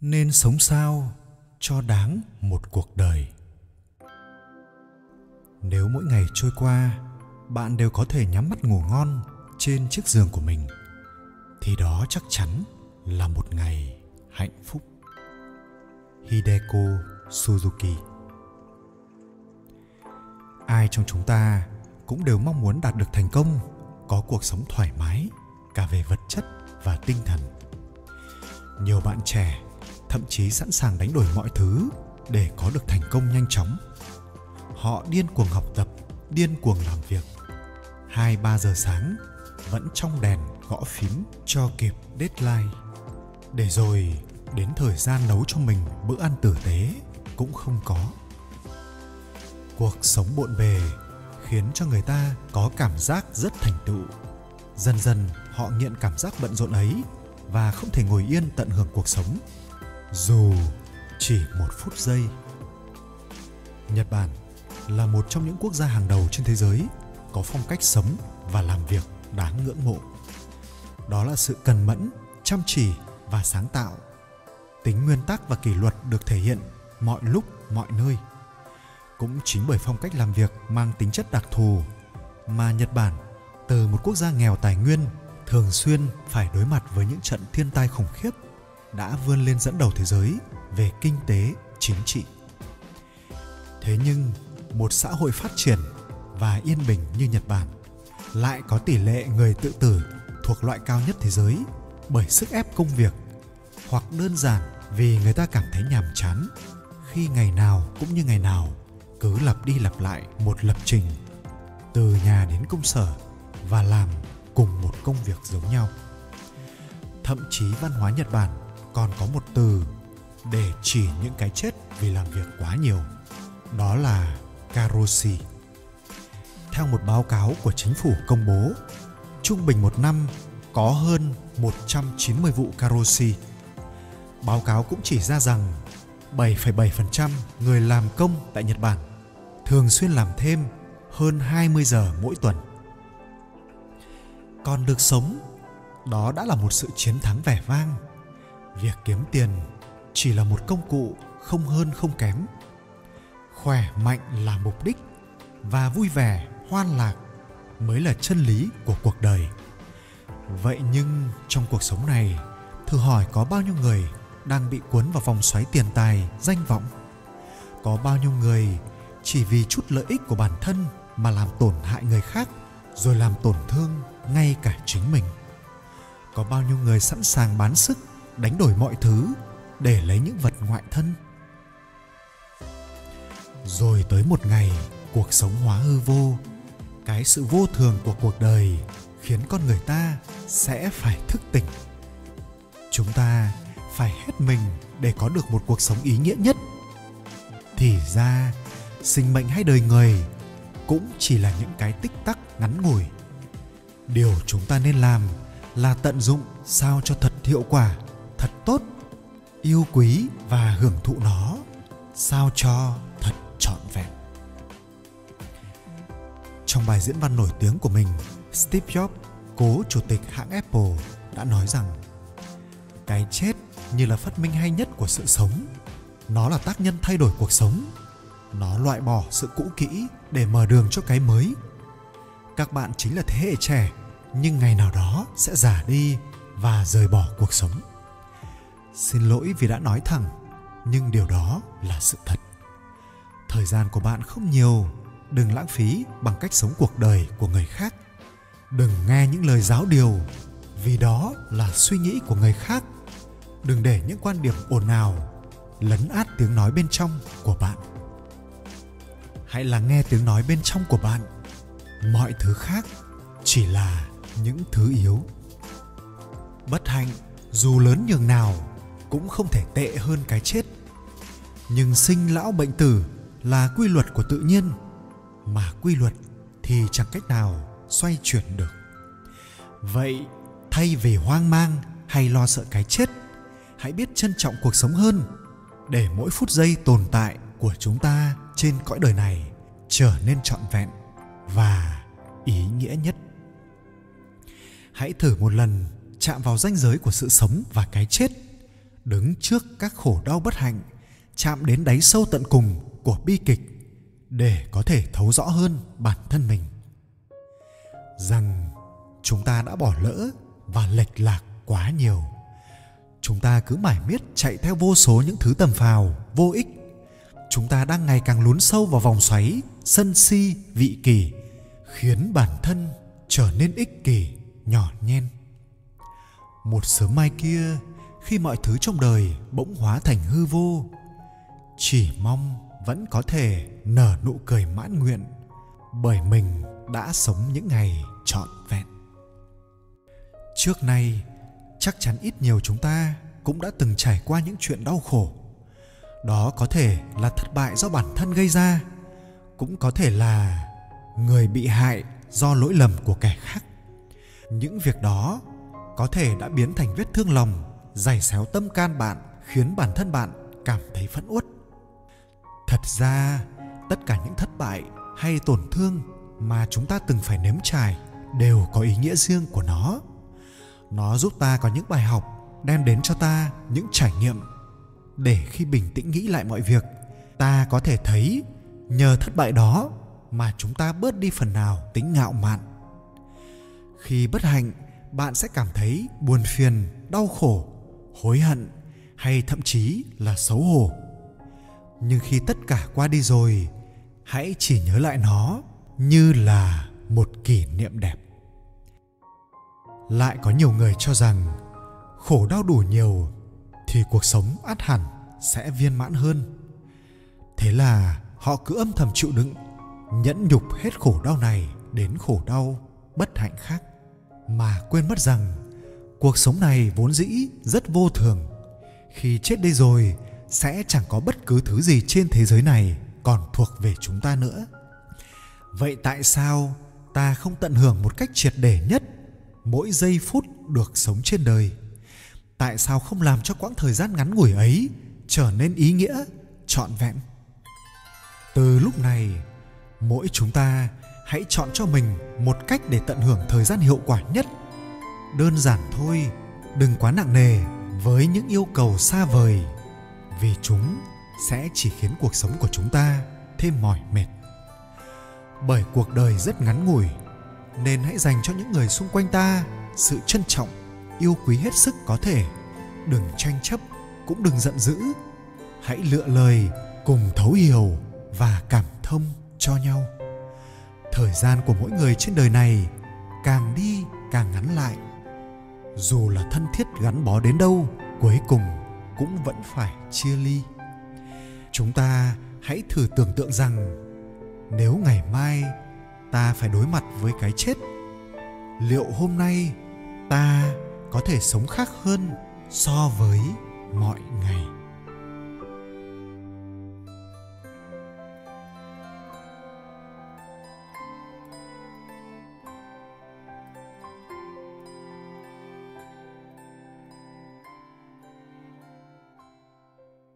nên sống sao cho đáng một cuộc đời. Nếu mỗi ngày trôi qua, bạn đều có thể nhắm mắt ngủ ngon trên chiếc giường của mình, thì đó chắc chắn là một ngày hạnh phúc. Hideko suzuki. Ai trong chúng ta cũng đều mong muốn đạt được thành công, có cuộc sống thoải mái cả về vật chất và tinh thần. Nhiều bạn trẻ thậm chí sẵn sàng đánh đổi mọi thứ để có được thành công nhanh chóng. Họ điên cuồng học tập, điên cuồng làm việc. Hai, ba giờ sáng, vẫn trong đèn gõ phím cho kịp deadline. Để rồi, đến thời gian nấu cho mình bữa ăn tử tế cũng không có. Cuộc sống bộn bề khiến cho người ta có cảm giác rất thành tựu. Dần dần, họ nghiện cảm giác bận rộn ấy và không thể ngồi yên tận hưởng cuộc sống dù chỉ một phút giây, nhật bản là một trong những quốc gia hàng đầu trên thế giới có phong cách sống và làm việc đáng ngưỡng mộ. Đó là sự cần mẫn, chăm chỉ và sáng tạo. Tính nguyên tắc và kỷ luật được thể hiện mọi lúc, mọi nơi. Cũng chính bởi phong cách làm việc mang tính chất đặc thù mà nhật bản, từ một quốc gia nghèo tài nguyên, thường xuyên phải đối mặt với những trận thiên tai khủng khiếp đã vươn lên dẫn đầu thế giới về kinh tế, chính trị. Thế nhưng, một xã hội phát triển và yên bình như nhật bản lại có tỷ lệ người tự tử thuộc loại cao nhất thế giới bởi sức ép công việc hoặc đơn giản vì người ta cảm thấy nhàm chán khi ngày nào cũng như ngày nào cứ lặp đi lặp lại một lập trình từ nhà đến công sở và làm cùng một công việc giống nhau. Thậm chí văn hóa nhật bản còn có một từ để chỉ những cái chết vì làm việc quá nhiều đó là karoshi theo một báo cáo của chính phủ công bố trung bình một năm có hơn 190 vụ karoshi. Báo cáo cũng chỉ ra rằng 7,7% người làm công tại Nhật Bản thường xuyên làm thêm hơn 20 giờ mỗi tuần. Còn được sống, đó đã là một sự chiến thắng vẻ vang. Việc kiếm tiền chỉ là một công cụ không hơn không kém. Khỏe mạnh là mục đích và vui vẻ, hoan lạc mới là chân lý của cuộc đời. Vậy nhưng trong cuộc sống này, thử hỏi có bao nhiêu người đang bị cuốn vào vòng xoáy tiền tài, danh vọng? Có bao nhiêu người chỉ vì chút lợi ích của bản thân mà làm tổn hại người khác rồi làm tổn thương ngay cả chính mình có bao nhiêu người sẵn sàng bán sức đánh đổi mọi thứ, để lấy những vật ngoại thân. Rồi tới một ngày, cuộc sống hóa hư vô. Cái sự vô thường của cuộc đời khiến con người ta sẽ phải thức tỉnh. Chúng ta phải hết mình để có được một cuộc sống ý nghĩa nhất. Thì ra, sinh mệnh hay đời người cũng chỉ là những cái tích tắc ngắn ngủi. Điều chúng ta nên làm là tận dụng sao cho thật hiệu quả thật tốt, yêu quý và hưởng thụ nó, sao cho thật trọn vẹn. Trong bài diễn văn nổi tiếng của mình, steve jobs, cố chủ tịch hãng apple, đã nói rằng, cái chết như là phát minh hay nhất của sự sống. Nó là tác nhân thay đổi cuộc sống. Nó loại bỏ sự cũ kỹ để mở đường cho cái mới. Các bạn chính là thế hệ trẻ, nhưng ngày nào đó sẽ già đi và rời bỏ cuộc sống xin lỗi vì đã nói thẳng, nhưng điều đó là sự thật. Thời gian của bạn không nhiều, đừng lãng phí bằng cách sống cuộc đời của người khác. Đừng nghe những lời giáo điều, vì đó là suy nghĩ của người khác. Đừng để những quan điểm ồn ào, lấn át tiếng nói bên trong của bạn. Hãy lắng nghe tiếng nói bên trong của bạn. Mọi thứ khác chỉ là những thứ yếu. Bất hạnh, dù lớn nhường nào cũng không thể tệ hơn cái chết. Nhưng sinh lão bệnh tử là quy luật của tự nhiên, mà quy luật thì chẳng cách nào xoay chuyển được. Vậy, thay vì hoang mang hay lo sợ cái chết, hãy biết trân trọng cuộc sống hơn để mỗi phút giây tồn tại của chúng ta trên cõi đời này trở nên trọn vẹn và ý nghĩa nhất. Hãy thử một lần chạm vào ranh giới của sự sống và cái chết đứng trước các khổ đau bất hạnh, chạm đến đáy sâu tận cùng của bi kịch để có thể thấu rõ hơn bản thân mình. Rằng chúng ta đã bỏ lỡ và lệch lạc quá nhiều. Chúng ta cứ mải miết chạy theo vô số những thứ tầm phào, vô ích. Chúng ta đang ngày càng lún sâu vào vòng xoáy, sân si, vị kỷ, khiến bản thân trở nên ích kỷ, nhỏ nhen. Một sớm mai kia khi mọi thứ trong đời bỗng hóa thành hư vô. Chỉ mong vẫn có thể nở nụ cười mãn nguyện, bởi mình đã sống những ngày trọn vẹn. Trước nay, chắc chắn ít nhiều chúng ta cũng đã từng trải qua những chuyện đau khổ. Đó có thể là thất bại do bản thân gây ra, cũng có thể là người bị hại do lỗi lầm của kẻ khác. Những việc đó có thể đã biến thành vết thương lòng giày xéo tâm can bạn khiến bản thân bạn cảm thấy phẫn uất. Thật ra, tất cả những thất bại hay tổn thương mà chúng ta từng phải nếm trải đều có ý nghĩa riêng của nó. Nó giúp ta có những bài học đem đến cho ta những trải nghiệm để khi bình tĩnh nghĩ lại mọi việc, ta có thể thấy nhờ thất bại đó mà chúng ta bớt đi phần nào tính ngạo mạn. Khi bất hạnh, bạn sẽ cảm thấy buồn phiền, đau khổ hối hận hay thậm chí là xấu hổ. Nhưng khi tất cả qua đi rồi, hãy chỉ nhớ lại nó như là một kỷ niệm đẹp. Lại có nhiều người cho rằng, khổ đau đủ nhiều thì cuộc sống át hẳn sẽ viên mãn hơn. Thế là họ cứ âm thầm chịu đựng, nhẫn nhục hết khổ đau này đến khổ đau bất hạnh khác, mà quên mất rằng cuộc sống này vốn dĩ rất vô thường. Khi chết đi rồi, sẽ chẳng có bất cứ thứ gì trên thế giới này còn thuộc về chúng ta nữa. Vậy tại sao ta không tận hưởng một cách triệt để nhất mỗi giây phút được sống trên đời? Tại sao không làm cho quãng thời gian ngắn ngủi ấy trở nên ý nghĩa, trọn vẹn? Từ lúc này, mỗi chúng ta hãy chọn cho mình một cách để tận hưởng thời gian hiệu quả nhất đơn giản thôi, đừng quá nặng nề với những yêu cầu xa vời, vì chúng sẽ chỉ khiến cuộc sống của chúng ta thêm mỏi mệt. Bởi cuộc đời rất ngắn ngủi, nên hãy dành cho những người xung quanh ta sự trân trọng, yêu quý hết sức có thể. Đừng tranh chấp, cũng đừng giận dữ. Hãy lựa lời cùng thấu hiểu và cảm thông cho nhau. Thời gian của mỗi người trên đời này càng đi càng ngắn lại dù là thân thiết gắn bó đến đâu, cuối cùng cũng vẫn phải chia ly. Chúng ta hãy thử tưởng tượng rằng nếu ngày mai ta phải đối mặt với cái chết, liệu hôm nay ta có thể sống khác hơn so với mọi ngày?